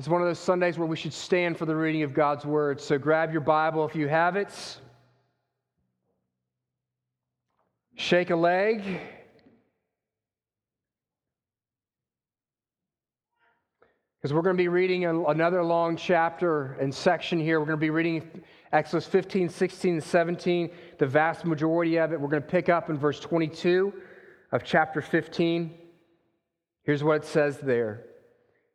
It's one of those Sundays where we should stand for the reading of God's word. So grab your Bible if you have it. Shake a leg. Because we're going to be reading another long chapter and section here. We're going to be reading Exodus 15, 16, and 17, the vast majority of it. We're going to pick up in verse 22 of chapter 15. Here's what it says there.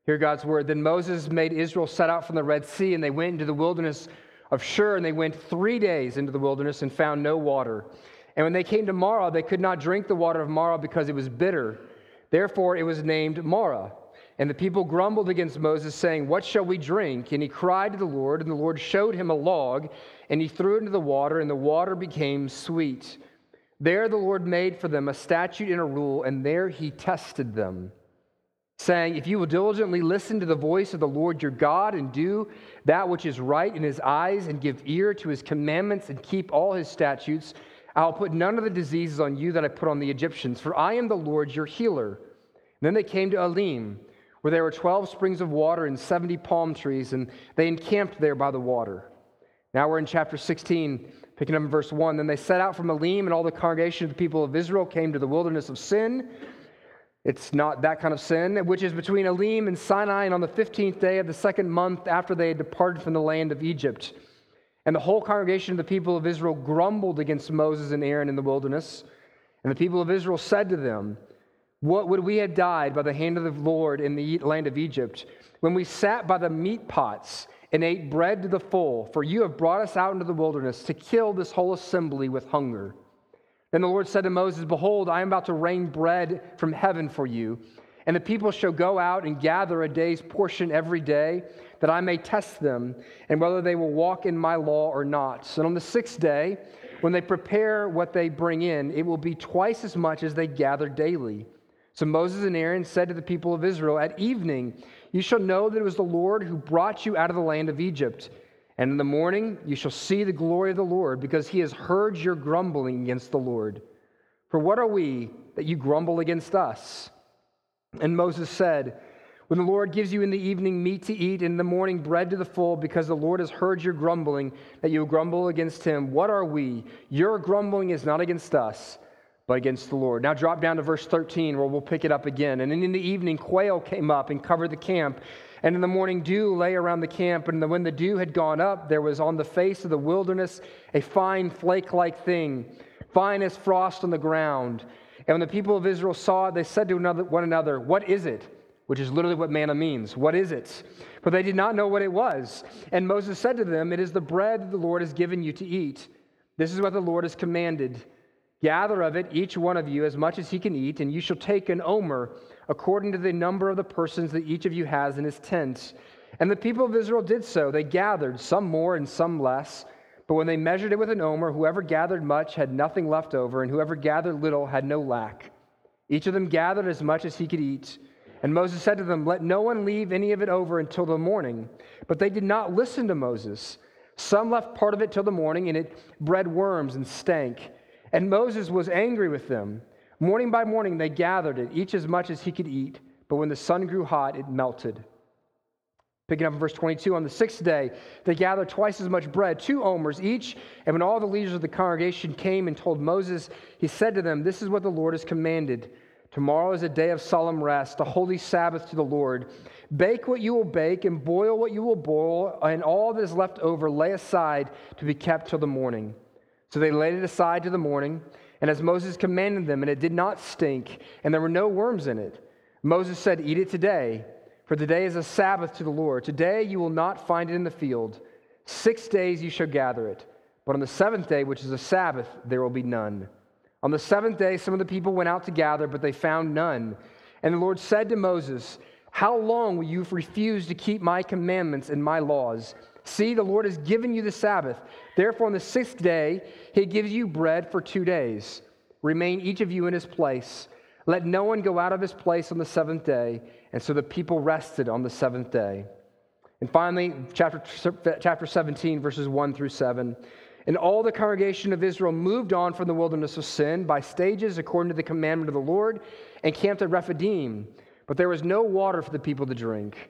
Hear God's word. Then Moses made Israel set out from the Red Sea, and they went into the wilderness of Shur, and they went three days into the wilderness and found no water. And when they came to Marah, they could not drink the water of Marah because it was bitter. Therefore, it was named Marah. And the people grumbled against Moses, saying, What shall we drink? And he cried to the Lord, and the Lord showed him a log, and he threw it into the water, and the water became sweet. There the Lord made for them a statute and a rule, and there he tested them saying, If you will diligently listen to the voice of the Lord your God and do that which is right in his eyes and give ear to his commandments and keep all his statutes, I will put none of the diseases on you that I put on the Egyptians, for I am the Lord your healer. And then they came to Elim, where there were 12 springs of water and 70 palm trees, and they encamped there by the water. Now we're in chapter 16, picking up in verse 1. Then they set out from Elim, and all the congregation of the people of Israel came to the wilderness of Sin it's not that kind of sin, which is between Elim and Sinai, and on the 15th day of the second month after they had departed from the land of Egypt. And the whole congregation of the people of Israel grumbled against Moses and Aaron in the wilderness. And the people of Israel said to them, What would we have died by the hand of the Lord in the land of Egypt, when we sat by the meat pots and ate bread to the full? For you have brought us out into the wilderness to kill this whole assembly with hunger. Then the Lord said to Moses, Behold, I am about to rain bread from heaven for you, and the people shall go out and gather a day's portion every day, that I may test them, and whether they will walk in my law or not. And on the sixth day, when they prepare what they bring in, it will be twice as much as they gather daily. So Moses and Aaron said to the people of Israel, At evening you shall know that it was the Lord who brought you out of the land of Egypt. And in the morning you shall see the glory of the Lord, because he has heard your grumbling against the Lord. For what are we that you grumble against us? And Moses said, When the Lord gives you in the evening meat to eat, and in the morning bread to the full, because the Lord has heard your grumbling, that you grumble against him, what are we? Your grumbling is not against us, but against the Lord. Now drop down to verse 13, where we'll pick it up again. And in the evening, quail came up and covered the camp. And in the morning, dew lay around the camp. And when the dew had gone up, there was on the face of the wilderness a fine flake like thing, fine as frost on the ground. And when the people of Israel saw it, they said to one another, What is it? Which is literally what manna means. What is it? For they did not know what it was. And Moses said to them, It is the bread that the Lord has given you to eat. This is what the Lord has commanded. Gather of it, each one of you, as much as he can eat, and you shall take an omer according to the number of the persons that each of you has in his tent. And the people of Israel did so. They gathered, some more and some less. But when they measured it with an omer, whoever gathered much had nothing left over, and whoever gathered little had no lack. Each of them gathered as much as he could eat. And Moses said to them, Let no one leave any of it over until the morning. But they did not listen to Moses. Some left part of it till the morning, and it bred worms and stank. And Moses was angry with them. Morning by morning they gathered it, each as much as he could eat, but when the sun grew hot, it melted. Picking up in verse 22, on the sixth day, they gathered twice as much bread, two omers each. And when all the leaders of the congregation came and told Moses, he said to them, This is what the Lord has commanded. Tomorrow is a day of solemn rest, a holy Sabbath to the Lord. Bake what you will bake, and boil what you will boil, and all that is left over lay aside to be kept till the morning. So they laid it aside to the morning. And as Moses commanded them, and it did not stink, and there were no worms in it, Moses said, Eat it today, for today is a Sabbath to the Lord. Today you will not find it in the field. Six days you shall gather it, but on the seventh day, which is a Sabbath, there will be none. On the seventh day, some of the people went out to gather, but they found none. And the Lord said to Moses, How long will you refuse to keep my commandments and my laws? See, the Lord has given you the Sabbath. Therefore, on the sixth day, he gives you bread for two days. Remain each of you in his place. Let no one go out of his place on the seventh day. And so the people rested on the seventh day. And finally, chapter, chapter 17, verses 1 through 7. And all the congregation of Israel moved on from the wilderness of sin by stages according to the commandment of the Lord and camped at Rephidim. But there was no water for the people to drink.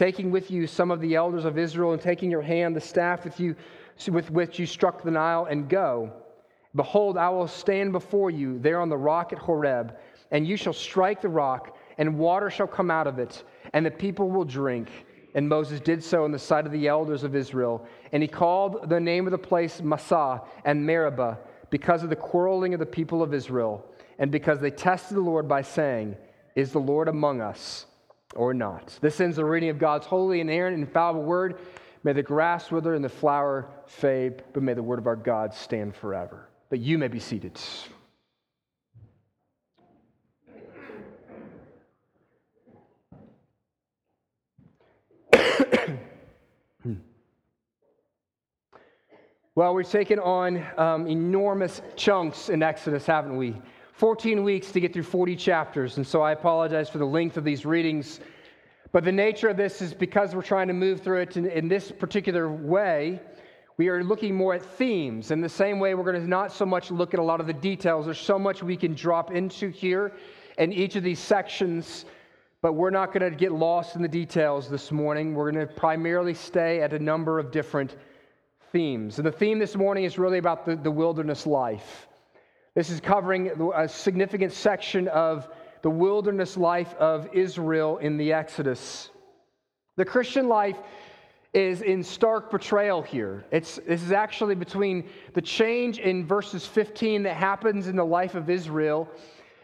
taking with you some of the elders of Israel, and taking your hand the staff with you with which you struck the Nile, and go. Behold, I will stand before you there on the rock at Horeb, and you shall strike the rock, and water shall come out of it, and the people will drink. And Moses did so in the sight of the elders of Israel. And he called the name of the place Massah and Meribah because of the quarreling of the people of Israel, and because they tested the Lord by saying, Is the Lord among us or not? This ends the reading of God's holy, inerrant, and infallible word. May the grass wither and the flower fade, but may the word of our God stand forever. But you may be seated. well, we've taken on um, enormous chunks in Exodus, haven't we? 14 weeks to get through 40 chapters, and so I apologize for the length of these readings. But the nature of this is because we're trying to move through it in, in this particular way, we are looking more at themes. In the same way, we're going to not so much look at a lot of the details. There's so much we can drop into here in each of these sections, but we're not going to get lost in the details this morning. We're going to primarily stay at a number of different themes. And the theme this morning is really about the, the wilderness life. This is covering a significant section of the wilderness life of Israel in the Exodus. The Christian life is in stark portrayal here. It's, this is actually between the change in verses 15 that happens in the life of Israel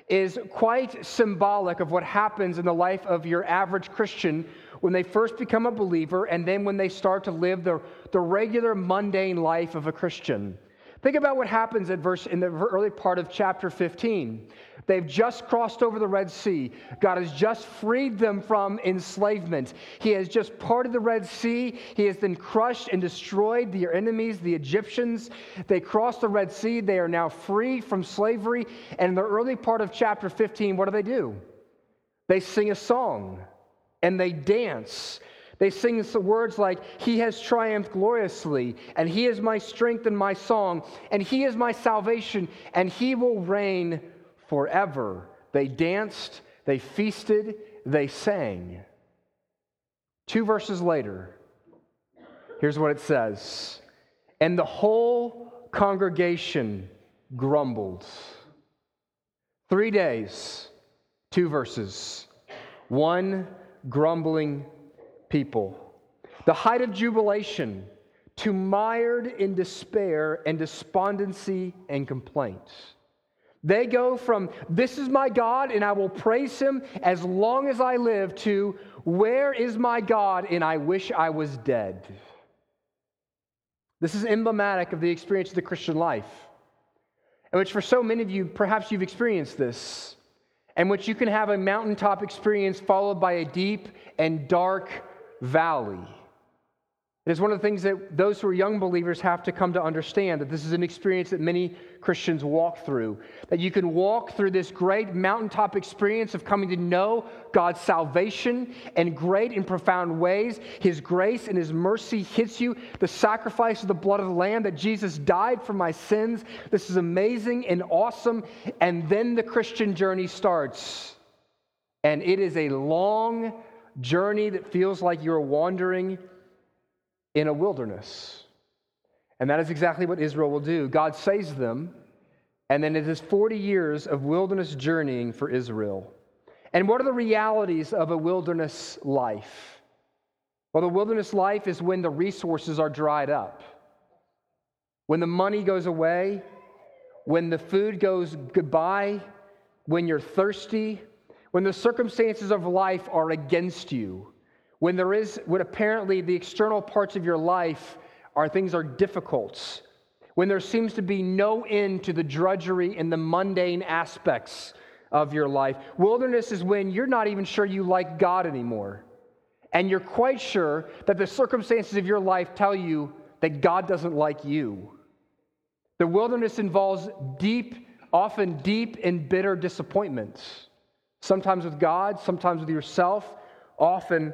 is quite symbolic of what happens in the life of your average Christian when they first become a believer and then when they start to live the, the regular mundane life of a Christian. Think about what happens at verse in the early part of chapter 15. They've just crossed over the Red Sea. God has just freed them from enslavement. He has just parted the Red Sea. He has then crushed and destroyed their enemies, the Egyptians. They crossed the Red Sea. They are now free from slavery. And in the early part of chapter 15, what do they do? They sing a song and they dance they sing the words like, He has triumphed gloriously, and He is my strength and my song, and He is my salvation, and He will reign forever. They danced, they feasted, they sang. Two verses later, here's what it says And the whole congregation grumbled. Three days, two verses, one grumbling people. The height of jubilation to mired in despair and despondency and complaints. They go from, This is my God and I will praise him as long as I live, to, Where is my God and I wish I was dead. This is emblematic of the experience of the Christian life, in which for so many of you, perhaps you've experienced this, in which you can have a mountaintop experience followed by a deep and dark valley. It is one of the things that those who are young believers have to come to understand that this is an experience that many Christians walk through. That you can walk through this great mountaintop experience of coming to know God's salvation in great and profound ways. His grace and His mercy hits you. The sacrifice of the blood of the Lamb that Jesus died for my sins. This is amazing and awesome. And then the Christian journey starts. And it is a long, journey that feels like you're wandering in a wilderness. And that is exactly what Israel will do. God saves them, and then it is 40 years of wilderness journeying for Israel. And what are the realities of a wilderness life? Well, the wilderness life is when the resources are dried up, when the money goes away, when the food goes goodbye, when you're thirsty, when the circumstances of life are against you, when there is when apparently the external parts of your life are things are difficult, when there seems to be no end to the drudgery and the mundane aspects of your life. Wilderness is when you're not even sure you like God anymore. and you're quite sure that the circumstances of your life tell you that God doesn't like you. The wilderness involves deep, often deep and bitter disappointments, sometimes with God, sometimes with yourself, often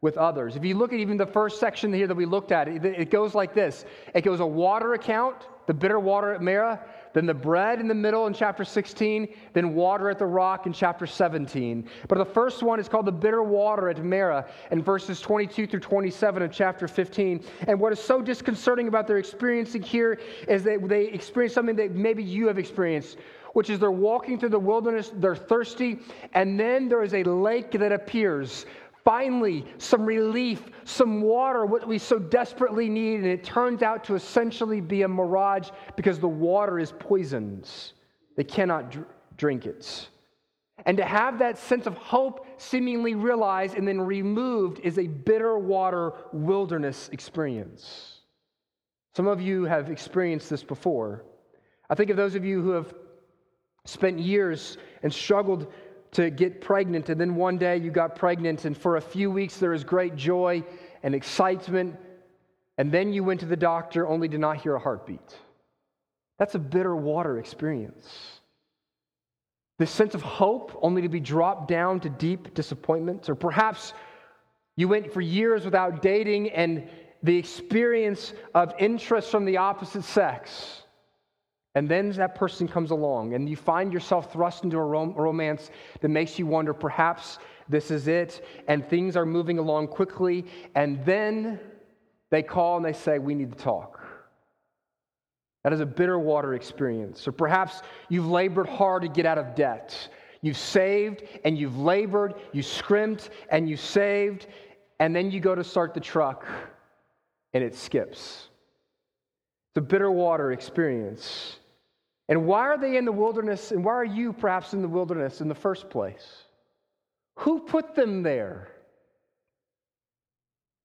with others. If you look at even the first section here that we looked at, it, goes like this it goes a water account, the bitter water at Marah, then the bread in the middle in chapter 16, then water at the rock in chapter 17. But the first one is called the bitter water at Marah in verses 22 through 27 of chapter 15. And what is so disconcerting about their experiencing here is that they experience something that maybe you have experienced which is they're walking through the wilderness, they're thirsty, and then there is a lake that appears finally some relief, some water, what we so desperately need. And it turns out to essentially be a mirage because the water is poisoned. They cannot dr- drink it. And to have that sense of hope seemingly realized and then removed is a bitter water wilderness experience. Some of you have experienced this before. I think of those of you who have spent years and struggled to get pregnant, and then one day you got pregnant, and for a few weeks there was great joy and excitement, and then you went to the doctor only to not hear a heartbeat. That's a bitter water experience. This sense of hope only to be dropped down to deep disappointment, or perhaps you went for years without dating and the experience of interest from the opposite sex and then that person comes along, and you find yourself thrust into a rom- romance that makes you wonder perhaps this is it, and things are moving along quickly, and then they call and they say, We need to talk. That is a bitter water experience. Or perhaps you've labored hard to get out of debt. You've saved and you've labored, you scrimped and you saved, and then you go to start the truck and it skips. It's a bitter water experience. And why are they in the wilderness? And why are you perhaps in the wilderness in the first place? Who put them there?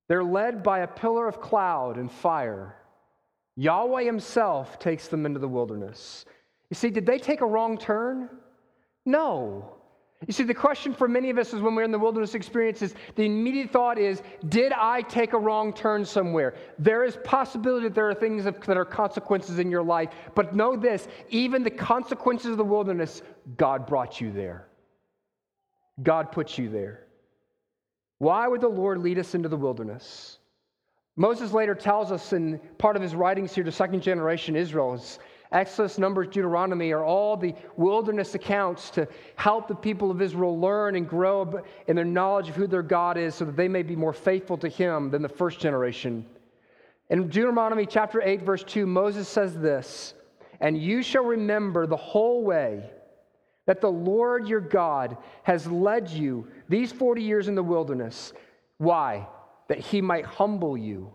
They're led by a pillar of cloud and fire. Yahweh Himself takes them into the wilderness. You see, did they take a wrong turn? No. You see, the question for many of us is when we're in the wilderness experiences, the immediate thought is, did I take a wrong turn somewhere? There is possibility that there are things that are consequences in your life, but know this, even the consequences of the wilderness, God brought you there. God put you there. Why would the Lord lead us into the wilderness? Moses later tells us in part of his writings here to second generation Israel, Exodus, Numbers, Deuteronomy are all the wilderness accounts to help the people of Israel learn and grow in their knowledge of who their God is so that they may be more faithful to Him than the first generation. In Deuteronomy chapter 8, verse 2, Moses says this And you shall remember the whole way that the Lord your God has led you these 40 years in the wilderness. Why? That He might humble you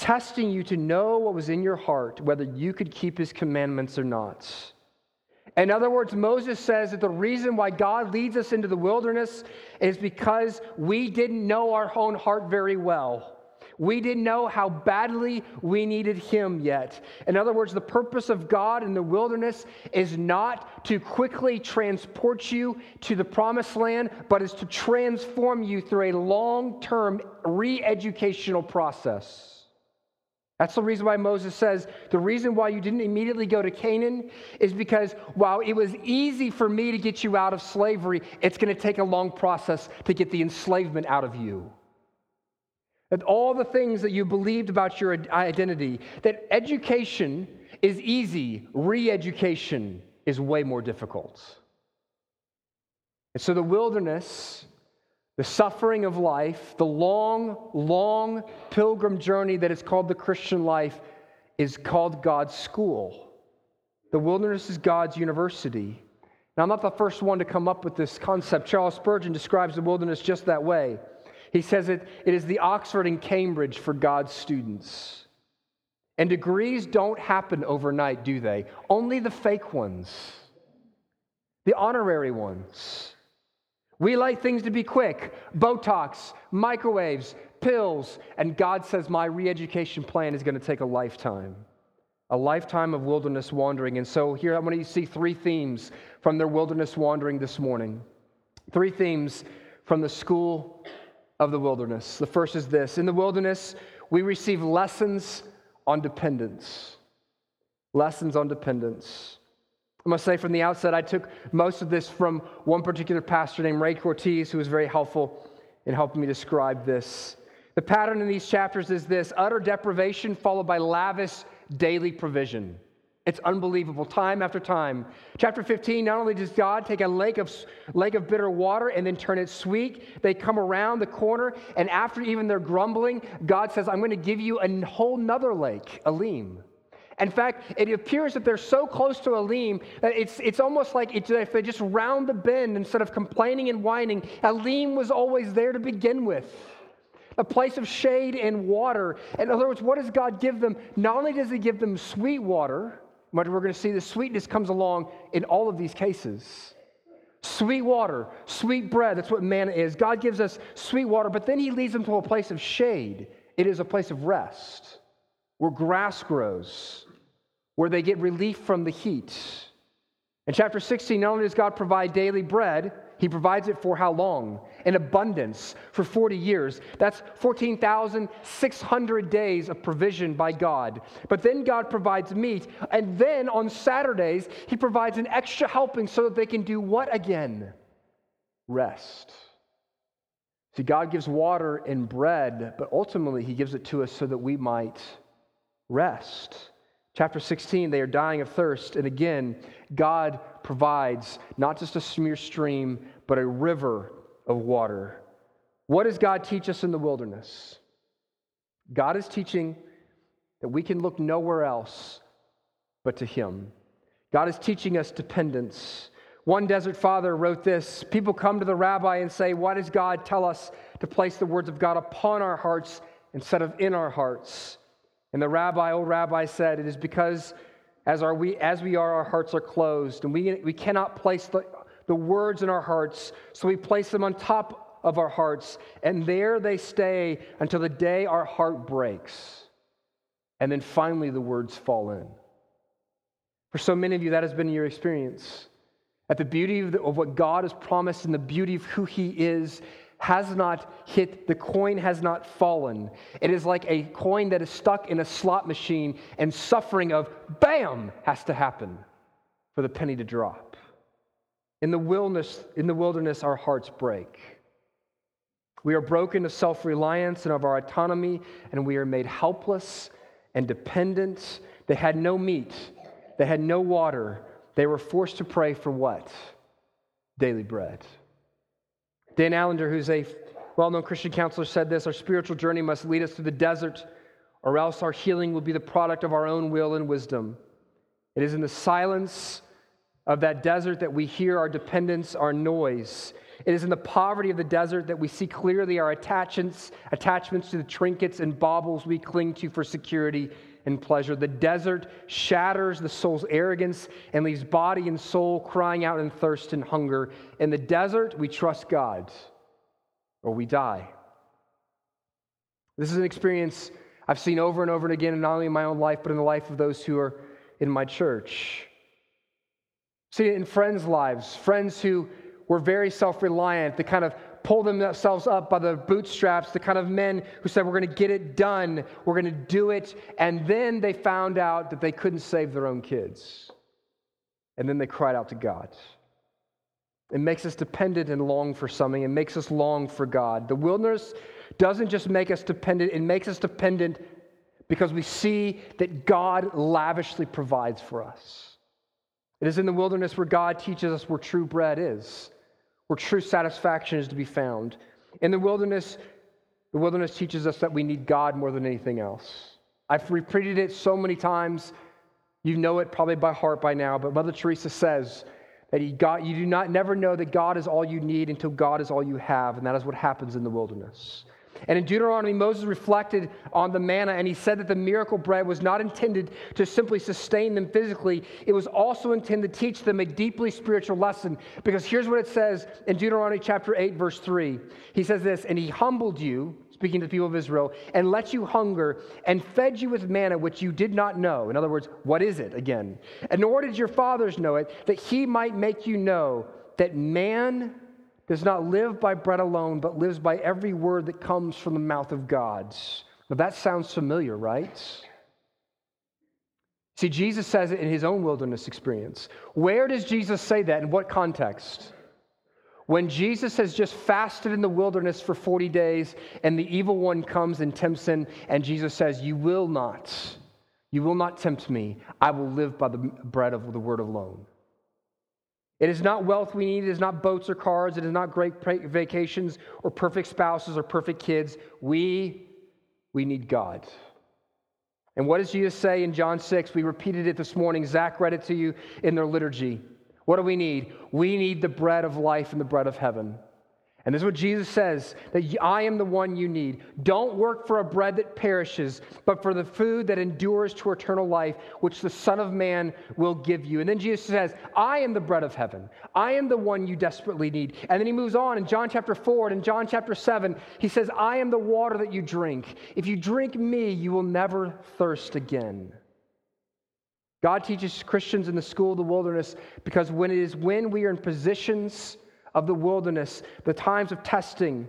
testing you to know what was in your heart, whether you could keep his commandments or not. In other words, Moses says that the reason why God leads us into the wilderness is because we didn't know our own heart very well. We didn't know how badly we needed Him yet. In other words, the purpose of God in the wilderness is not to quickly transport you to the promised land, but is to transform you through a long term re educational process. That's the reason why Moses says the reason why you didn't immediately go to Canaan is because while it was easy for me to get you out of slavery, it's going to take a long process to get the enslavement out of you. That all the things that you believed about your identity, that education is easy, re education is way more difficult. And so the wilderness the suffering of life, the long, long pilgrim journey that is called the Christian life, is called God's school. The wilderness is God's university. Now, I'm not the first one to come up with this concept. Charles Spurgeon describes the wilderness just that way. He says it, it is the Oxford and Cambridge for God's students. And degrees don't happen overnight, do they? Only the fake ones, the honorary ones. We like things to be quick Botox, microwaves, pills. And God says, My re education plan is going to take a lifetime, a lifetime of wilderness wandering. And so here I want you to see three themes from their wilderness wandering this morning. Three themes from the school of the wilderness. The first is this In the wilderness, we receive lessons on dependence. Lessons on dependence. I must say from the outset, I took most of this from one particular pastor named Ray Cortez, who was very helpful in helping me describe this. The pattern in these chapters is this utter deprivation followed by lavish daily provision. It's unbelievable, time after time. Chapter 15, not only does God take a lake of, lake of bitter water and then turn it sweet, they come around the corner, and after even their grumbling, God says, I'm going to give you a whole nother lake, Elim. In fact, it appears that they're so close to Elim that it's, it's almost like if they just round the bend instead of complaining and whining, Elim was always there to begin with. A place of shade and water. In other words, what does God give them? Not only does He give them sweet water, but we're going to see the sweetness comes along in all of these cases. Sweet water, sweet bread, that's what manna is. God gives us sweet water, but then He leads them to a place of shade. It is a place of rest where grass grows where they get relief from the heat. In chapter 16, not only does God provide daily bread, he provides it for how long? In abundance for 40 years. That's 14,600 days of provision by God. But then God provides meat. And then on Saturdays, he provides an extra helping so that they can do what again? Rest. See, God gives water and bread, but ultimately, he gives it to us so that we might rest. Chapter 16, they are dying of thirst. And again, God provides not just a smear stream, but a river of water. What does God teach us in the wilderness? God is teaching that we can look nowhere else but to Him. God is teaching us dependence. One desert father wrote this People come to the rabbi and say, Why does God tell us to place the words of God upon our hearts instead of in our hearts? And the rabbi, old rabbi, said, It is because as, are we, as we are, our hearts are closed, and we, we cannot place the, the words in our hearts, so we place them on top of our hearts, and there they stay until the day our heart breaks. And then finally the words fall in. For so many of you, that has been your experience. At the beauty of, the, of what God has promised and the beauty of who He is has not hit, the coin has not fallen. It is like a coin that is stuck in a slot machine, and suffering of bam has to happen for the penny to drop. In the wilderness, in the wilderness our hearts break. We are broken of self reliance and of our autonomy, and we are made helpless and dependent. They had no meat, they had no water. They were forced to pray for what? Daily bread. Dan Allender, who's a well known Christian counselor, said this Our spiritual journey must lead us to the desert, or else our healing will be the product of our own will and wisdom. It is in the silence of that desert that we hear our dependence, our noise. It is in the poverty of the desert that we see clearly our attachments, attachments to the trinkets and baubles we cling to for security and pleasure. The desert shatters the soul's arrogance and leaves body and soul crying out in thirst and hunger. In the desert, we trust God or we die. This is an experience I've seen over and over and again, not only in my own life, but in the life of those who are in my church. See it in friends' lives, friends who were very self reliant, the kind of pull themselves up by the bootstraps, the kind of men who said, We're going to get it done, we're going to do it. And then they found out that they couldn't save their own kids. And then they cried out to God. It makes us dependent and long for something. It makes us long for God. The wilderness doesn't just make us dependent, it makes us dependent because we see that God lavishly provides for us. It is in the wilderness where God teaches us where true bread is where true satisfaction is to be found. In the wilderness, the wilderness teaches us that we need God more than anything else. I've repeated it so many times. You know it probably by heart by now, but Mother Teresa says that you, got, you do not never know that God is all you need until God is all you have, and that is what happens in the wilderness. And in Deuteronomy, Moses reflected on the manna and he said that the miracle bread was not intended to simply sustain them physically, it was also intended to teach them a deeply spiritual lesson. Because here's what it says in Deuteronomy chapter 8, verse 3. He says this, and he humbled you, speaking to the people of Israel, and let you hunger and fed you with manna which you did not know. In other words, what is it again? And nor did your fathers know it, that he might make you know that man does not live by bread alone, but lives by every word that comes from the mouth of God. Now that sounds familiar, right? See, Jesus says it in his own wilderness experience. Where does Jesus say that? In what context? When Jesus has just fasted in the wilderness for 40 days and the evil one comes and tempts him, and Jesus says, You will not, you will not tempt me. I will live by the bread of the word alone. It is not wealth we need. It is not boats or cars. It is not great vacations or perfect spouses or perfect kids. We, we need God. And what does Jesus say in John 6? We repeated it this morning. Zach read it to you in their liturgy. What do we need? We need the bread of life and the bread of heaven. And this is what Jesus says that I am the one you need. Don't work for a bread that perishes, but for the food that endures to eternal life, which the Son of Man will give you. And then Jesus says, I am the bread of heaven. I am the one you desperately need. And then he moves on in John chapter 4 and in John chapter 7, he says, I am the water that you drink. If you drink me, you will never thirst again. God teaches Christians in the school of the wilderness because when it is when we are in positions of the wilderness, the times of testing,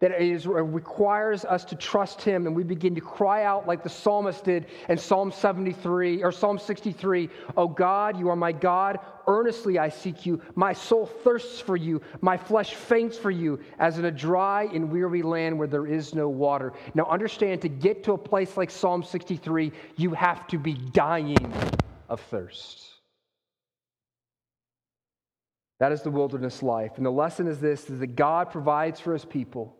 that it is, uh, requires us to trust Him, and we begin to cry out like the psalmist did in Psalm 73 or Psalm 63 Oh God, you are my God. Earnestly I seek you. My soul thirsts for you. My flesh faints for you, as in a dry and weary land where there is no water. Now, understand to get to a place like Psalm 63, you have to be dying of thirst. That is the wilderness life. And the lesson is this is that God provides for his people,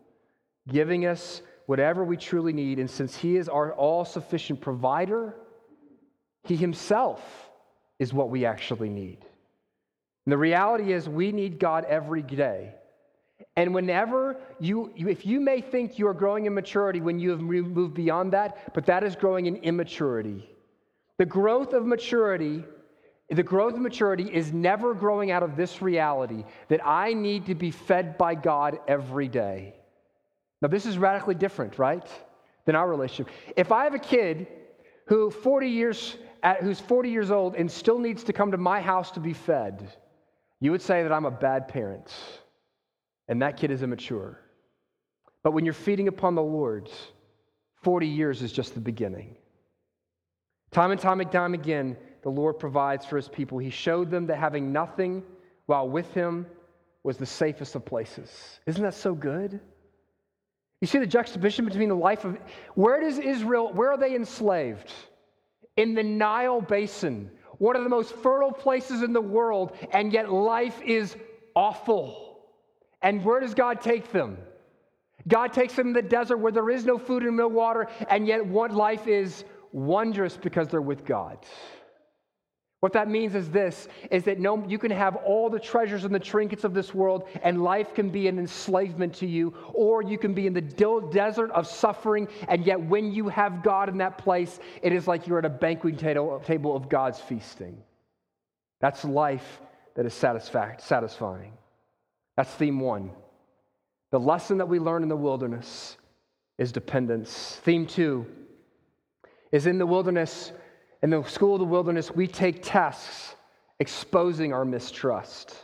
giving us whatever we truly need. And since he is our all sufficient provider, he himself is what we actually need. And the reality is, we need God every day. And whenever you, you, if you may think you are growing in maturity when you have moved beyond that, but that is growing in immaturity. The growth of maturity, the growth of maturity is never growing out of this reality that I need to be fed by God every day. Now, this is radically different, right, than our relationship. If I have a kid who 40 years at, who's 40 years old and still needs to come to my house to be fed, you would say that I'm a bad parent, and that kid is immature. But when you're feeding upon the Lord, 40 years is just the beginning. Time and time and time again, the Lord provides for his people. He showed them that having nothing while with him was the safest of places. Isn't that so good? You see the juxtaposition between the life of where does Israel, where are they enslaved? In the Nile Basin, one of the most fertile places in the world, and yet life is awful. And where does God take them? God takes them in the desert where there is no food and no water, and yet what life is wondrous because they're with God. What that means is this is that no you can have all the treasures and the trinkets of this world and life can be an enslavement to you or you can be in the desert of suffering and yet when you have God in that place it is like you're at a banqueting table of God's feasting. That's life that is satisfying. That's theme 1. The lesson that we learn in the wilderness is dependence. Theme 2 is in the wilderness, in the school of the wilderness, we take tests exposing our mistrust.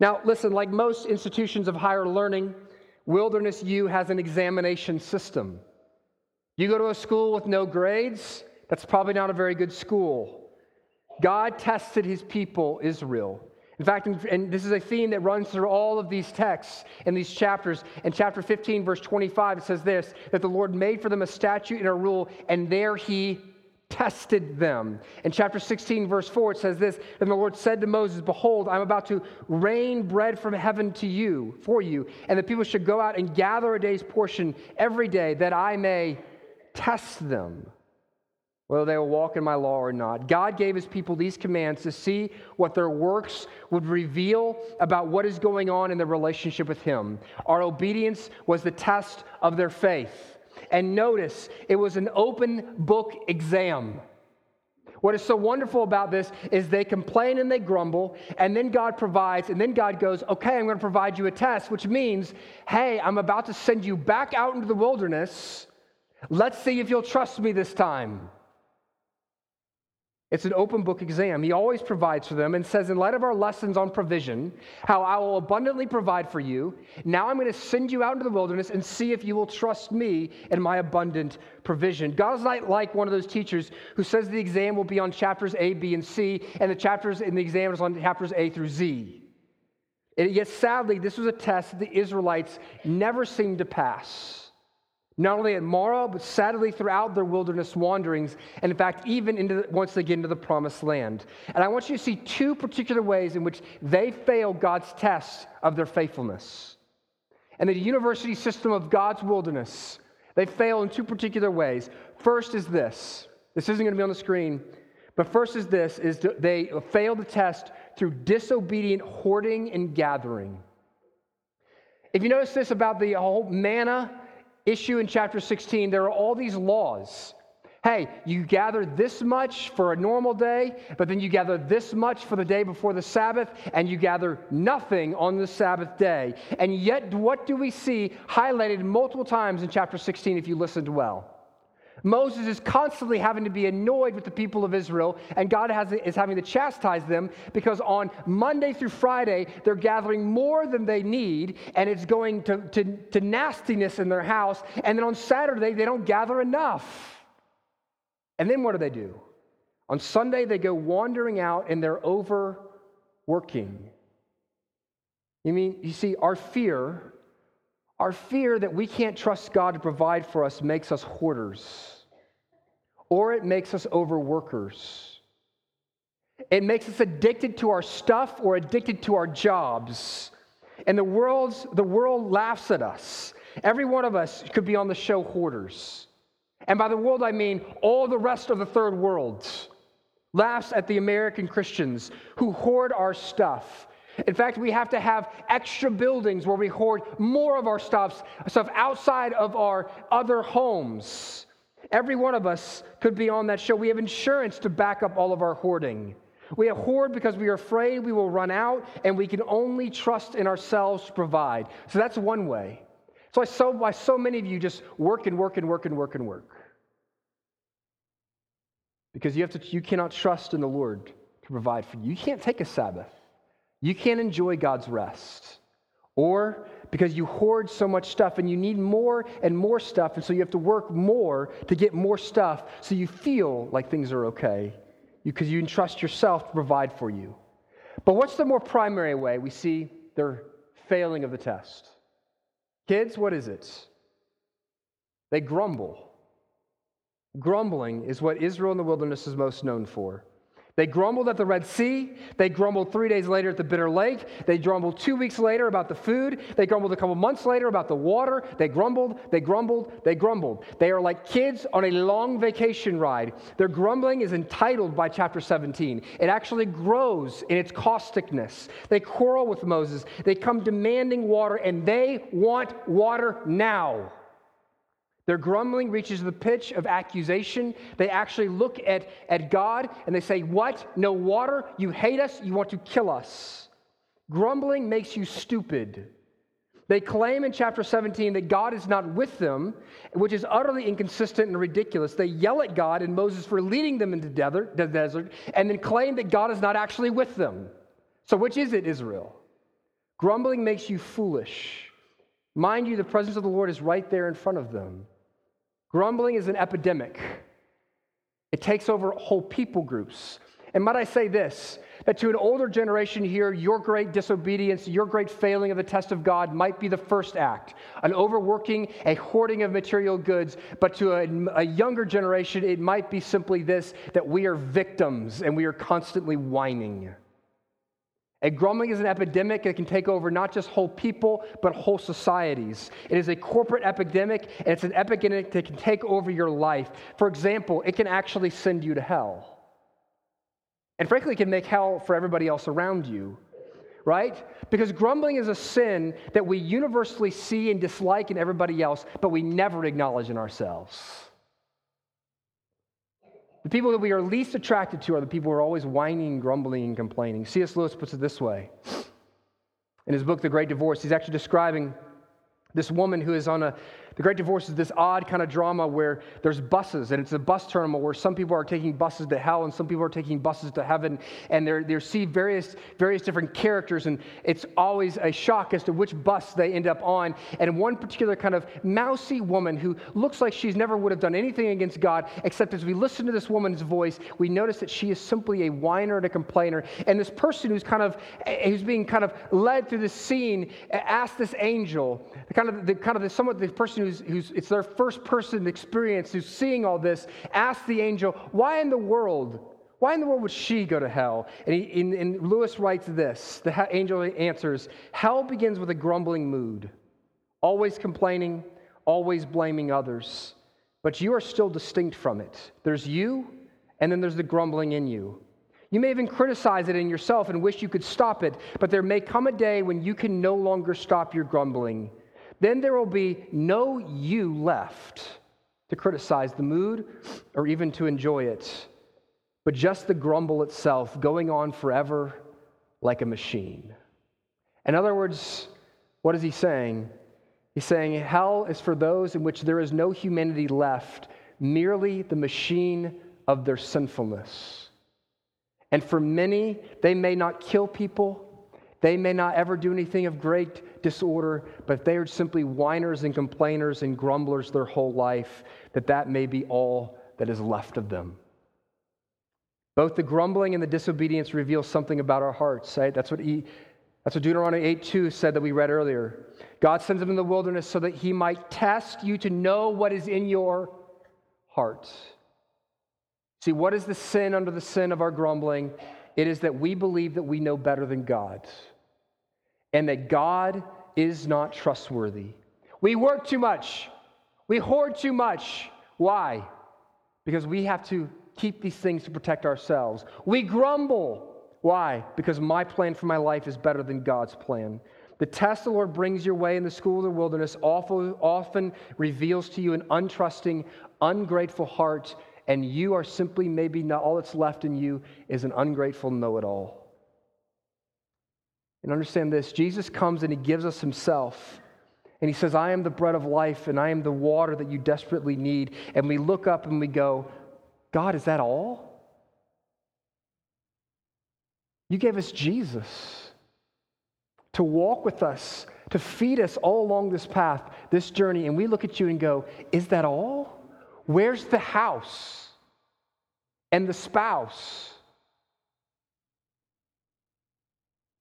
Now, listen, like most institutions of higher learning, Wilderness U has an examination system. You go to a school with no grades, that's probably not a very good school. God tested his people, Israel. In fact, and this is a theme that runs through all of these texts and these chapters. In chapter 15, verse 25, it says this that the Lord made for them a statute and a rule, and there he tested them. In chapter 16, verse 4, it says this And the Lord said to Moses, Behold, I'm about to rain bread from heaven to you, for you, and the people should go out and gather a day's portion every day, that I may test them whether they will walk in my law or not. God gave his people these commands to see what their works would reveal about what is going on in their relationship with him. Our obedience was the test of their faith. And notice, it was an open book exam. What is so wonderful about this is they complain and they grumble, and then God provides, and then God goes, Okay, I'm going to provide you a test, which means, Hey, I'm about to send you back out into the wilderness. Let's see if you'll trust me this time. It's an open book exam. He always provides for them and says, in light of our lessons on provision, how I will abundantly provide for you, now I'm going to send you out into the wilderness and see if you will trust me and my abundant provision. God is not like one of those teachers who says the exam will be on chapters A, B, and C, and the chapters in the exam is on chapters A through Z. And yet, sadly, this was a test that the Israelites never seemed to pass. Not only at Marah, but sadly throughout their wilderness wanderings, and in fact, even into once they get into the promised land. And I want you to see two particular ways in which they fail God's test of their faithfulness. And the university system of God's wilderness, they fail in two particular ways. First is this. This isn't going to be on the screen, but first is this is they fail the test through disobedient hoarding and gathering. If you notice this about the whole manna issue in chapter 16, there are all these laws. Hey, you gather this much for a normal day, but then you gather this much for the day before the Sabbath, and you gather nothing on the Sabbath day. And yet, what do we see highlighted multiple times in chapter 16 if you listened well? Moses is constantly having to be annoyed with the people of Israel, and God has, is having to chastise them because on Monday through Friday, they're gathering more than they need, and it's going to, to, to nastiness in their house. And then on Saturday, they don't gather enough. And then what do they do? On Sunday, they go wandering out and they're overworking. You mean, you see, our fear our fear that we can't trust God to provide for us makes us hoarders, or it makes us overworkers. It makes us addicted to our stuff or addicted to our jobs. And the, world's, the world laughs at us. Every one of us could be on the show hoarders. And by the world, I mean all the rest of the third world laughs at the American Christians who hoard our stuff in fact, we have to have extra buildings where we hoard more of our stuff, stuff outside of our other homes. Every one of us could be on that show. We have insurance to back up all of our hoarding. We have hoard because we are afraid we will run out and we can only trust in ourselves to provide. So that's one way. So I saw why so many of you just work and work and work and work and work. Because you have to you cannot trust in the Lord to provide for you. You can't take a Sabbath. You can't enjoy God's rest. Or because you hoard so much stuff and you need more and more stuff, and so you have to work more to get more stuff so you feel like things are okay because you entrust yourself to provide for you. But what's the more primary way we see their failing of the test? Kids, what is it? They grumble. Grumbling is what Israel in the wilderness is most known for. They grumbled at the Red Sea. They grumbled three days later at the Bitter Lake. They grumbled two weeks later about the food. They grumbled a couple months later about the water. They grumbled, they grumbled, they grumbled. They are like kids on a long vacation ride. Their grumbling is entitled by chapter 17. It actually grows in its causticness. They quarrel with Moses. They come demanding water, and they want water now. Their grumbling reaches the pitch of accusation. They actually look at, at God and they say, What? No water? You hate us? You want to kill us. Grumbling makes you stupid. They claim in chapter 17 that God is not with them, which is utterly inconsistent and ridiculous. They yell at God and Moses for leading them into the desert and then claim that God is not actually with them. So, which is it, Israel? Grumbling makes you foolish. Mind you, the presence of the Lord is right there in front of them. Grumbling is an epidemic, it takes over whole people groups. And might I say this that to an older generation here, your great disobedience, your great failing of the test of God might be the first act an overworking, a hoarding of material goods. But to a, a younger generation, it might be simply this that we are victims and we are constantly whining. And grumbling is an epidemic that can take over not just whole people, but whole societies. It is a corporate epidemic, and it's an epidemic that can take over your life. For example, it can actually send you to hell. And frankly, it can make hell for everybody else around you, right? Because grumbling is a sin that we universally see and dislike in everybody else, but we never acknowledge in ourselves. The people that we are least attracted to are the people who are always whining, grumbling, and complaining. C.S. Lewis puts it this way in his book, The Great Divorce. He's actually describing this woman who is on a The Great Divorce is this odd kind of drama where there's buses, and it's a bus terminal where some people are taking buses to hell and some people are taking buses to heaven, and they they see various various different characters, and it's always a shock as to which bus they end up on. And one particular kind of mousy woman who looks like she's never would have done anything against God, except as we listen to this woman's voice, we notice that she is simply a whiner and a complainer. And this person who's kind of who's being kind of led through this scene asks this angel, the kind of the kind of the, somewhat the person who's, who's it's their first person experience who's seeing all this, asks the angel, why in the world? Why in the world would she go to hell? And, he, and, and Lewis writes this the angel answers, Hell begins with a grumbling mood, always complaining, always blaming others. But you are still distinct from it. There's you, and then there's the grumbling in you. You may even criticize it in yourself and wish you could stop it, but there may come a day when you can no longer stop your grumbling. Then there will be no you left to criticize the mood or even to enjoy it, but just the grumble itself going on forever like a machine. In other words, what is he saying? He's saying hell is for those in which there is no humanity left, merely the machine of their sinfulness. And for many, they may not kill people, they may not ever do anything of great disorder, but if they are simply whiners and complainers and grumblers their whole life, that that may be all that is left of them. Both the grumbling and the disobedience reveal something about our hearts, right? That's what, he, that's what Deuteronomy 8 2 said that we read earlier. God sends them in the wilderness so that he might test you to know what is in your heart. See, what is the sin under the sin of our grumbling? It is that we believe that we know better than God and that God is not trustworthy. We work too much, we hoard too much. Why? Because we have to keep these things to protect ourselves. We grumble. Why? Because my plan for my life is better than God's plan. The test the Lord brings your way in the school of the wilderness often reveals to you an untrusting, ungrateful heart, and you are simply maybe not all that's left in you is an ungrateful know it all. And understand this Jesus comes and he gives us himself. And he says, I am the bread of life and I am the water that you desperately need. And we look up and we go, God, is that all? You gave us Jesus to walk with us, to feed us all along this path, this journey. And we look at you and go, Is that all? Where's the house and the spouse?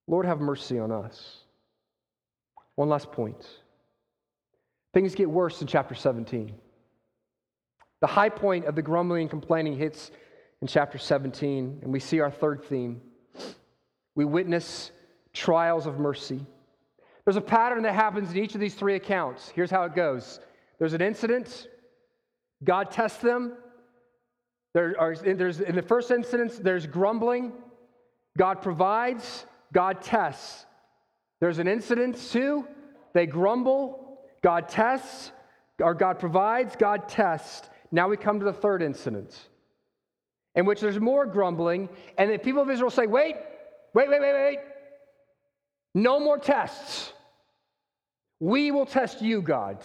Lord, have mercy on us. One last point. Things get worse in chapter 17. The high point of the grumbling and complaining hits in chapter 17, and we see our third theme. We witness trials of mercy. There's a pattern that happens in each of these three accounts. Here's how it goes there's an incident, God tests them. There are, in the first instance, there's grumbling, God provides, God tests. There's an incident, too. They grumble, God tests, or God provides, God tests. Now we come to the third incident, in which there's more grumbling, and the people of Israel say, Wait, wait, wait, wait, wait. No more tests. We will test you, God.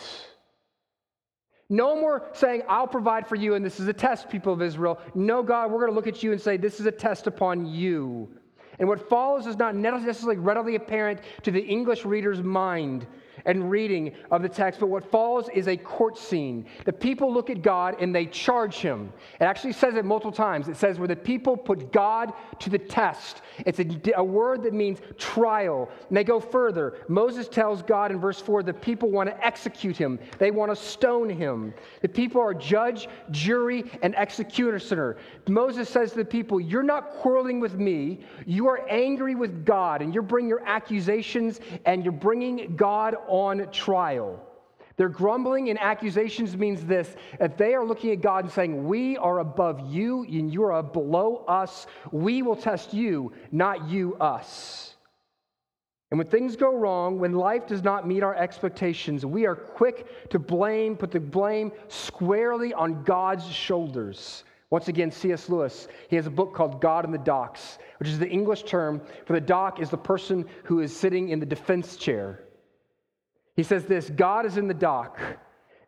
No more saying, I'll provide for you, and this is a test, people of Israel. No, God, we're going to look at you and say, This is a test upon you. And what follows is not necessarily readily apparent to the English reader's mind and reading of the text, but what follows is a court scene. The people look at God and they charge him. It actually says it multiple times. It says where the people put God to the test. It's a, a word that means trial. And they go further. Moses tells God in verse 4 the people want to execute him, they want to stone him. The people are judge, jury, and executioner. Moses says to the people, You're not quarreling with me, you are angry with God, and you're bringing your accusations and you're bringing God on trial. Their grumbling and accusations means this if they are looking at God and saying, We are above you and you are below us. We will test you, not you us. And when things go wrong, when life does not meet our expectations, we are quick to blame, put the blame squarely on God's shoulders. Once again, C.S. Lewis, he has a book called God in the Docks, which is the English term for the dock is the person who is sitting in the defense chair. He says this God is in the dock.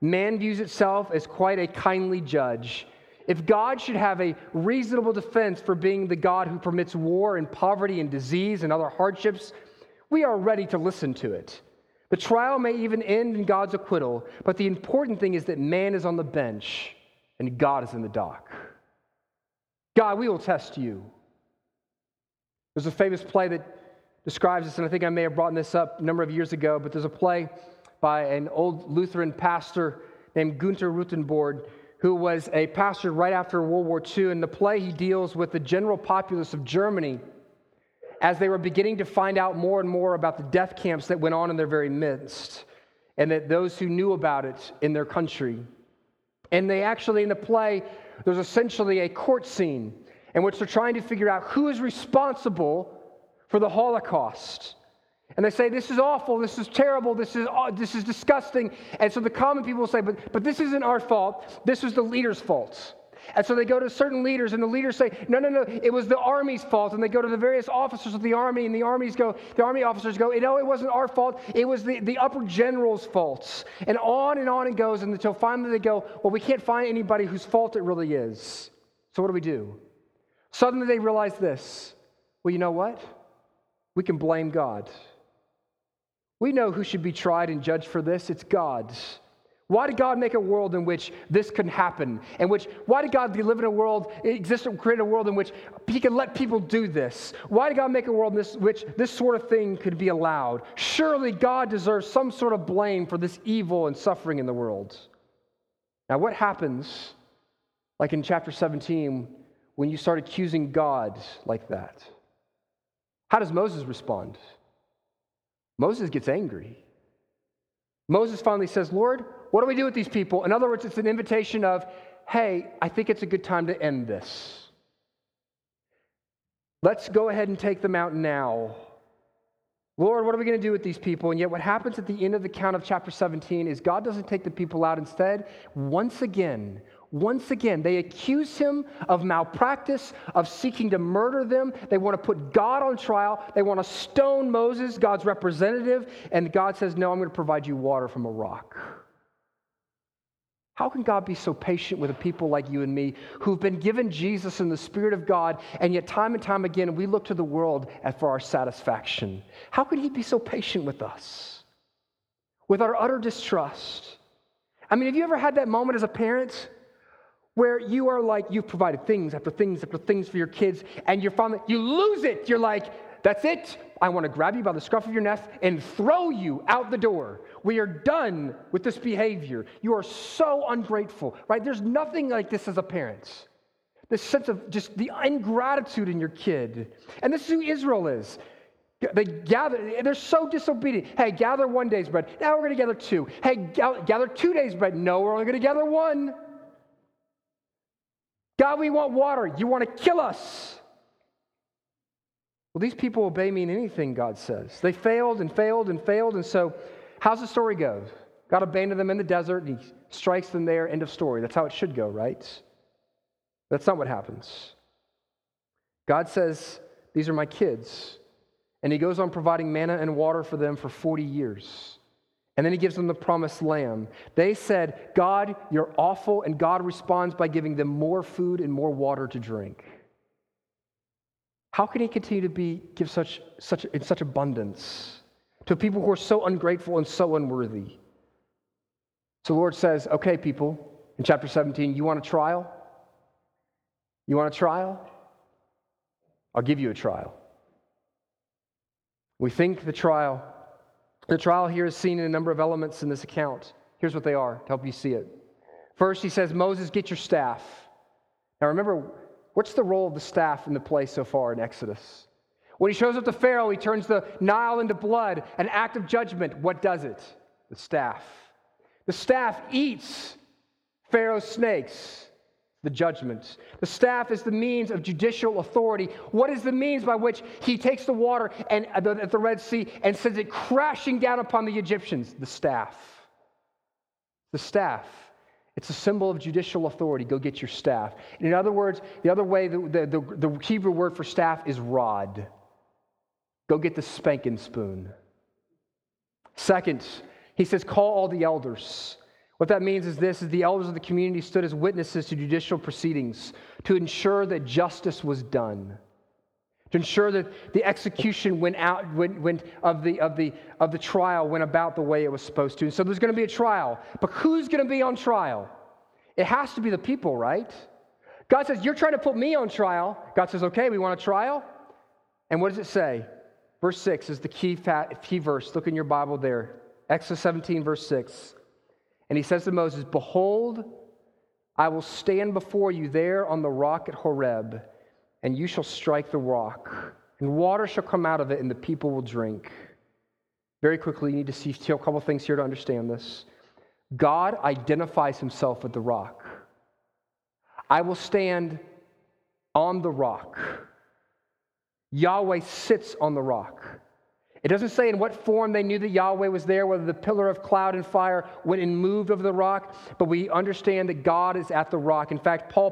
Man views itself as quite a kindly judge. If God should have a reasonable defense for being the God who permits war and poverty and disease and other hardships, we are ready to listen to it. The trial may even end in God's acquittal, but the important thing is that man is on the bench and God is in the dock. God, we will test you. There's a famous play that describes this, and I think I may have brought this up a number of years ago, but there's a play by an old Lutheran pastor named Gunther Rutenborn, who was a pastor right after World War II. In the play, he deals with the general populace of Germany as they were beginning to find out more and more about the death camps that went on in their very midst, and that those who knew about it in their country. And they actually, in the play, there's essentially a court scene in which they're trying to figure out who is responsible for the Holocaust. And they say, This is awful, this is terrible, this is, this is disgusting. And so the common people say, but, but this isn't our fault, this was the leader's fault. And so they go to certain leaders, and the leaders say, No, no, no, it was the army's fault. And they go to the various officers of the army, and the armies go, the army officers go, No, it wasn't our fault, it was the, the upper general's faults. And on and on it goes until finally they go, Well, we can't find anybody whose fault it really is. So what do we do? Suddenly they realize this. Well, you know what? We can blame God. We know who should be tried and judged for this. It's God. Why did God make a world in which this can happen? In which, why did God live in a world, exist, create a world in which He can let people do this? Why did God make a world in this, which this sort of thing could be allowed? Surely God deserves some sort of blame for this evil and suffering in the world. Now, what happens, like in chapter 17, when you start accusing God like that? How does Moses respond? Moses gets angry. Moses finally says, Lord, what do we do with these people? In other words, it's an invitation of, hey, I think it's a good time to end this. Let's go ahead and take them out now. Lord, what are we going to do with these people? And yet, what happens at the end of the count of chapter 17 is God doesn't take the people out. Instead, once again, once again, they accuse him of malpractice, of seeking to murder them. They want to put God on trial. They want to stone Moses, God's representative. And God says, No, I'm going to provide you water from a rock. How can God be so patient with a people like you and me who've been given Jesus and the Spirit of God, and yet time and time again we look to the world for our satisfaction? How can He be so patient with us? With our utter distrust. I mean, have you ever had that moment as a parent where you are like, you've provided things after things after things for your kids, and you're finally, you lose it. You're like, that's it. I want to grab you by the scruff of your neck and throw you out the door. We are done with this behavior. You are so ungrateful, right? There's nothing like this as a parent. This sense of just the ingratitude in your kid. And this is who Israel is. They gather, they're so disobedient. Hey, gather one day's bread. Now we're going to gather two. Hey, gather two days' bread. No, we're only going to gather one. God, we want water. You want to kill us. Well, these people obey me in anything, God says. They failed and failed and failed. And so, how's the story go? God abandoned them in the desert and he strikes them there. End of story. That's how it should go, right? That's not what happens. God says, These are my kids. And he goes on providing manna and water for them for 40 years. And then he gives them the promised lamb. They said, God, you're awful. And God responds by giving them more food and more water to drink. How can he continue to be, give such, such, in such abundance to people who are so ungrateful and so unworthy? So the Lord says, okay, people, in chapter 17, you want a trial? You want a trial? I'll give you a trial. We think the trial the trial here is seen in a number of elements in this account. Here's what they are to help you see it. First, he says, Moses, get your staff. Now remember, what's the role of the staff in the play so far in Exodus? When he shows up to Pharaoh, he turns the Nile into blood, an act of judgment. What does it? The staff. The staff eats Pharaoh's snakes the judgment. The staff is the means of judicial authority. What is the means by which he takes the water and uh, at the Red Sea and sends it crashing down upon the Egyptians? The staff. The staff. It's a symbol of judicial authority. Go get your staff. In other words, the other way, the, the, the, the Hebrew word for staff is rod. Go get the spanking spoon. Second, he says, call all the elders. What that means is this is the elders of the community stood as witnesses to judicial proceedings to ensure that justice was done. To ensure that the execution went out went, went of, the, of, the, of the trial went about the way it was supposed to. And so there's going to be a trial. But who's going to be on trial? It has to be the people, right? God says, You're trying to put me on trial. God says, Okay, we want a trial. And what does it say? Verse 6 is the key, fat, key verse. Look in your Bible there. Exodus 17, verse 6. And he says to Moses, Behold, I will stand before you there on the rock at Horeb, and you shall strike the rock, and water shall come out of it, and the people will drink. Very quickly, you need to see a couple things here to understand this. God identifies himself with the rock. I will stand on the rock. Yahweh sits on the rock. It doesn't say in what form they knew that Yahweh was there, whether the pillar of cloud and fire went and moved over the rock, but we understand that God is at the rock. In fact, Paul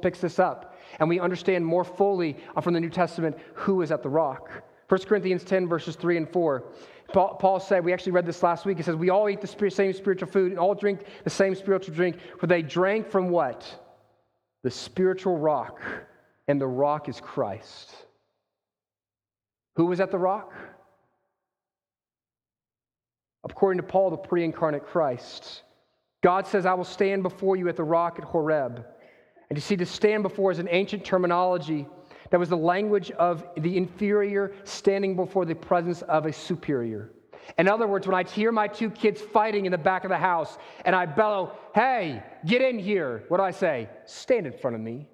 picks this up, and we understand more fully from the New Testament who is at the rock. 1 Corinthians 10, verses 3 and 4. Paul, Paul said, we actually read this last week. He says, We all eat the same spiritual food and all drink the same spiritual drink, for they drank from what? The spiritual rock, and the rock is Christ. Who was at the rock? According to Paul, the pre incarnate Christ. God says, I will stand before you at the rock at Horeb. And you see, to stand before is an ancient terminology that was the language of the inferior standing before the presence of a superior. In other words, when I hear my two kids fighting in the back of the house and I bellow, Hey, get in here, what do I say? Stand in front of me.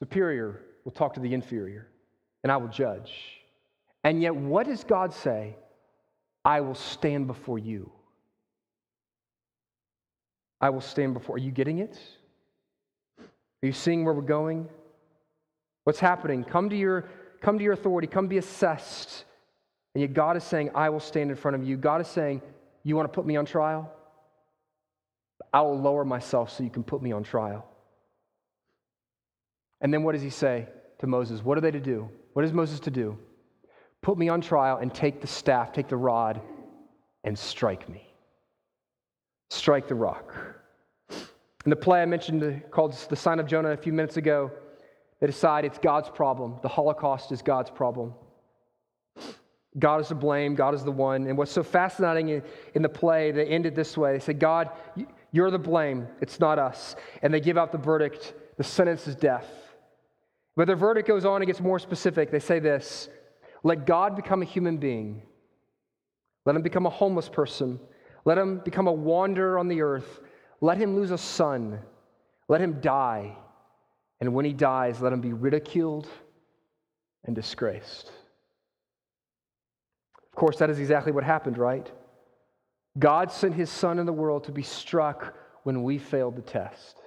Superior will talk to the inferior, and I will judge. And yet, what does God say? I will stand before you. I will stand before. Are you getting it? Are you seeing where we're going? What's happening? Come to your, come to your authority, come be assessed. And yet God is saying, I will stand in front of you. God is saying, You want to put me on trial? I will lower myself so you can put me on trial. And then what does he say to Moses? What are they to do? What is Moses to do? Put me on trial and take the staff, take the rod, and strike me. Strike the rock. In the play I mentioned uh, called The Sign of Jonah a few minutes ago, they decide it's God's problem. The Holocaust is God's problem. God is to blame, God is the one. And what's so fascinating in the play, they end it this way. They say, God, you're the blame, it's not us. And they give out the verdict, the sentence is death. But the verdict goes on and gets more specific. They say this let God become a human being. Let him become a homeless person. Let him become a wanderer on the earth. Let him lose a son. Let him die. And when he dies, let him be ridiculed and disgraced. Of course, that is exactly what happened, right? God sent his son in the world to be struck when we failed the test.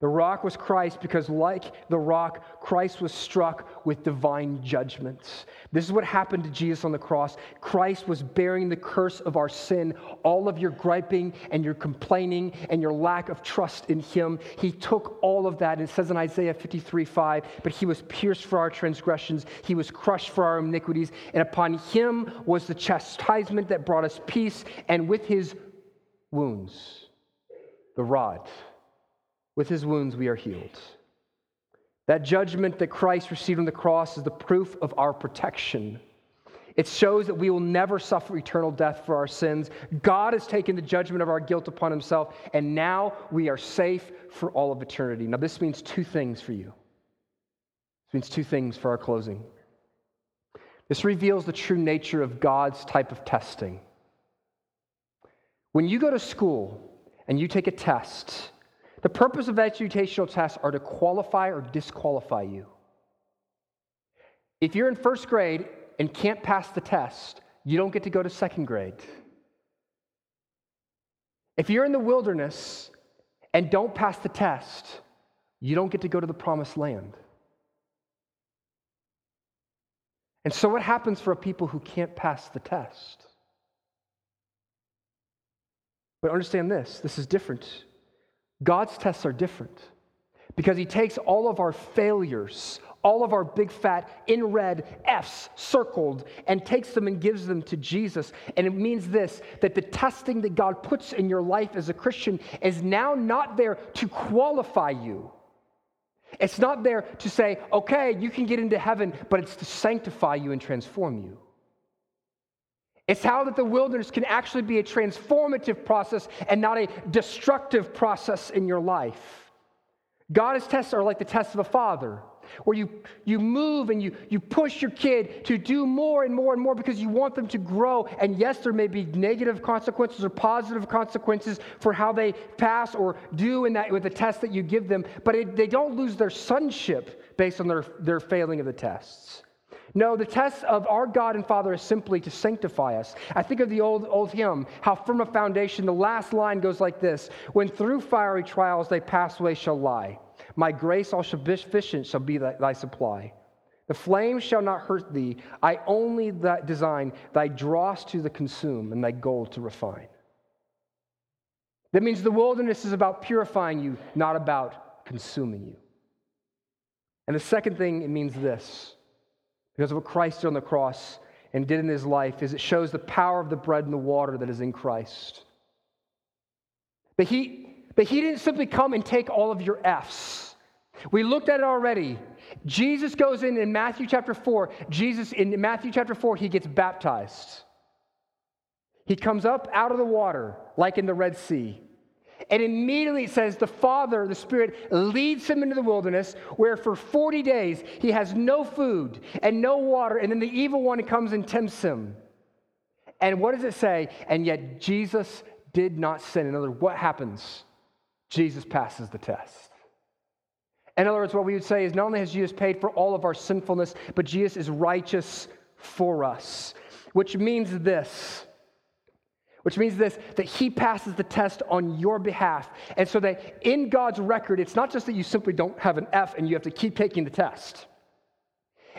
The rock was Christ because, like the rock, Christ was struck with divine judgments. This is what happened to Jesus on the cross. Christ was bearing the curse of our sin, all of your griping and your complaining and your lack of trust in Him. He took all of that. And it says in Isaiah 53 5, but He was pierced for our transgressions, He was crushed for our iniquities, and upon Him was the chastisement that brought us peace, and with His wounds, the rod with his wounds we are healed. That judgment that Christ received on the cross is the proof of our protection. It shows that we will never suffer eternal death for our sins. God has taken the judgment of our guilt upon himself, and now we are safe for all of eternity. Now, this means two things for you. This means two things for our closing. This reveals the true nature of God's type of testing. When you go to school and you take a test, the purpose of educational tests are to qualify or disqualify you. If you're in first grade and can't pass the test, you don't get to go to second grade. If you're in the wilderness and don't pass the test, you don't get to go to the promised land. And so, what happens for a people who can't pass the test? But understand this this is different God's tests are different because He takes all of our failures, all of our big fat in red F's circled and takes them and gives them to Jesus. And it means this that the testing that God puts in your life as a Christian is now not there to qualify you. It's not there to say, okay, you can get into heaven, but it's to sanctify you and transform you. It's how that the wilderness can actually be a transformative process and not a destructive process in your life. God's tests are like the tests of a father, where you, you move and you, you push your kid to do more and more and more because you want them to grow. And yes, there may be negative consequences or positive consequences for how they pass or do in that with the test that you give them, but it, they don't lose their sonship based on their, their failing of the tests. No, the test of our God and Father is simply to sanctify us. I think of the old, old hymn, How Firm a Foundation. The last line goes like this When through fiery trials they pass away shall lie, my grace all shall be sufficient shall be thy, thy supply. The flame shall not hurt thee. I only that design thy dross to the consume and thy gold to refine. That means the wilderness is about purifying you, not about consuming you. And the second thing it means this because of what Christ did on the cross and did in his life is it shows the power of the bread and the water that is in Christ. But he, but he didn't simply come and take all of your F's. We looked at it already. Jesus goes in in Matthew chapter 4. Jesus, in Matthew chapter 4, he gets baptized. He comes up out of the water, like in the Red Sea. And immediately it says the Father, the Spirit, leads him into the wilderness where for 40 days he has no food and no water. And then the evil one comes and tempts him. And what does it say? And yet Jesus did not sin. In other words, what happens? Jesus passes the test. In other words, what we would say is not only has Jesus paid for all of our sinfulness, but Jesus is righteous for us, which means this which means this that he passes the test on your behalf. And so that in God's record, it's not just that you simply don't have an F and you have to keep taking the test.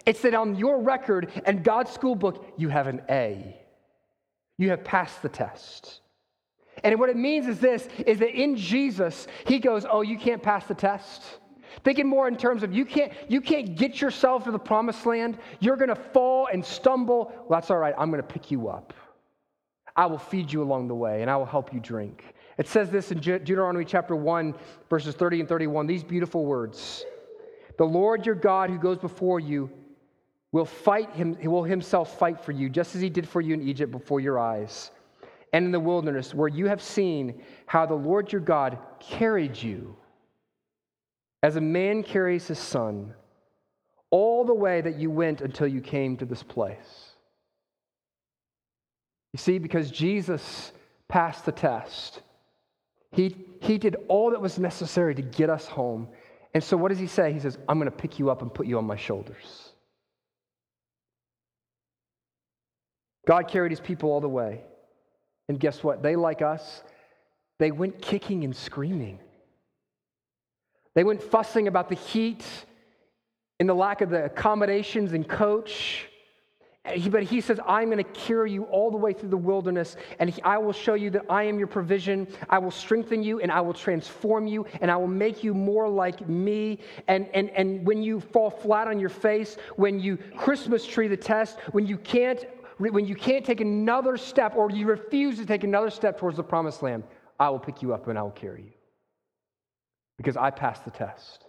It's that on your record and God's school book, you have an A. You have passed the test. And what it means is this is that in Jesus, he goes, Oh, you can't pass the test. Thinking more in terms of you can't, you can't get yourself to the promised land. You're gonna fall and stumble. Well, that's all right. I'm gonna pick you up. I will feed you along the way, and I will help you drink. It says this in Deuteronomy chapter 1, verses 30 and 31, these beautiful words The Lord your God who goes before you will fight him, will himself fight for you, just as he did for you in Egypt before your eyes, and in the wilderness, where you have seen how the Lord your God carried you as a man carries his son all the way that you went until you came to this place. You see, because Jesus passed the test, he, he did all that was necessary to get us home. And so, what does he say? He says, I'm going to pick you up and put you on my shoulders. God carried his people all the way. And guess what? They, like us, they went kicking and screaming. They went fussing about the heat and the lack of the accommodations and coach. But he says, I'm going to carry you all the way through the wilderness, and I will show you that I am your provision. I will strengthen you, and I will transform you, and I will make you more like me. And, and, and when you fall flat on your face, when you Christmas tree the test, when you can't when you can't take another step or you refuse to take another step towards the promised land, I will pick you up and I will carry you. Because I passed the test.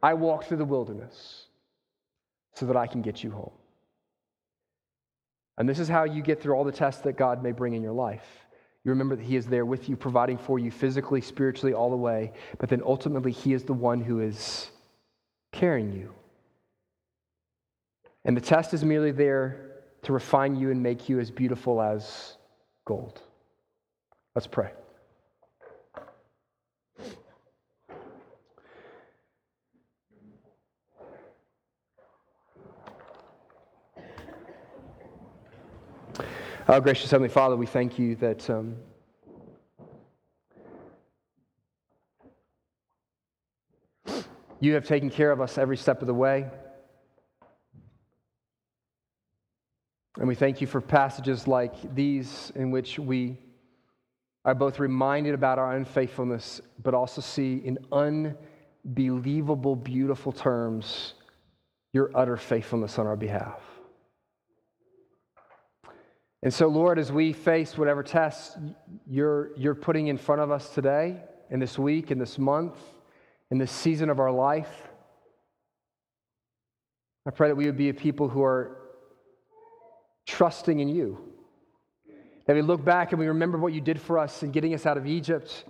I walked through the wilderness so that I can get you home. And this is how you get through all the tests that God may bring in your life. You remember that He is there with you, providing for you physically, spiritually, all the way. But then ultimately, He is the one who is carrying you. And the test is merely there to refine you and make you as beautiful as gold. Let's pray. Oh, gracious Heavenly Father, we thank you that um, you have taken care of us every step of the way. And we thank you for passages like these in which we are both reminded about our unfaithfulness, but also see in believable, beautiful terms your utter faithfulness on our behalf. And so, Lord, as we face whatever tests you're, you're putting in front of us today, in this week, in this month, in this season of our life, I pray that we would be a people who are trusting in you. That we look back and we remember what you did for us in getting us out of Egypt.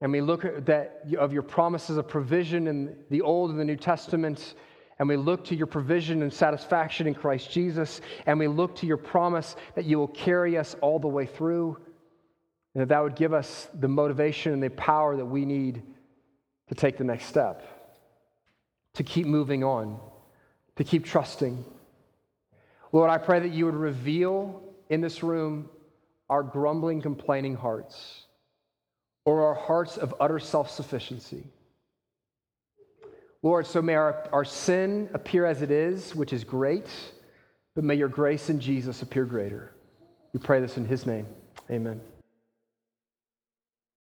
And we look at that of your promises of provision in the Old and the New Testament and we look to your provision and satisfaction in Christ Jesus, and we look to your promise that you will carry us all the way through, and that that would give us the motivation and the power that we need to take the next step, to keep moving on, to keep trusting. Lord, I pray that you would reveal in this room our grumbling, complaining hearts, or our hearts of utter self sufficiency. Lord, so may our, our sin appear as it is, which is great, but may your grace in Jesus appear greater. We pray this in his name. Amen.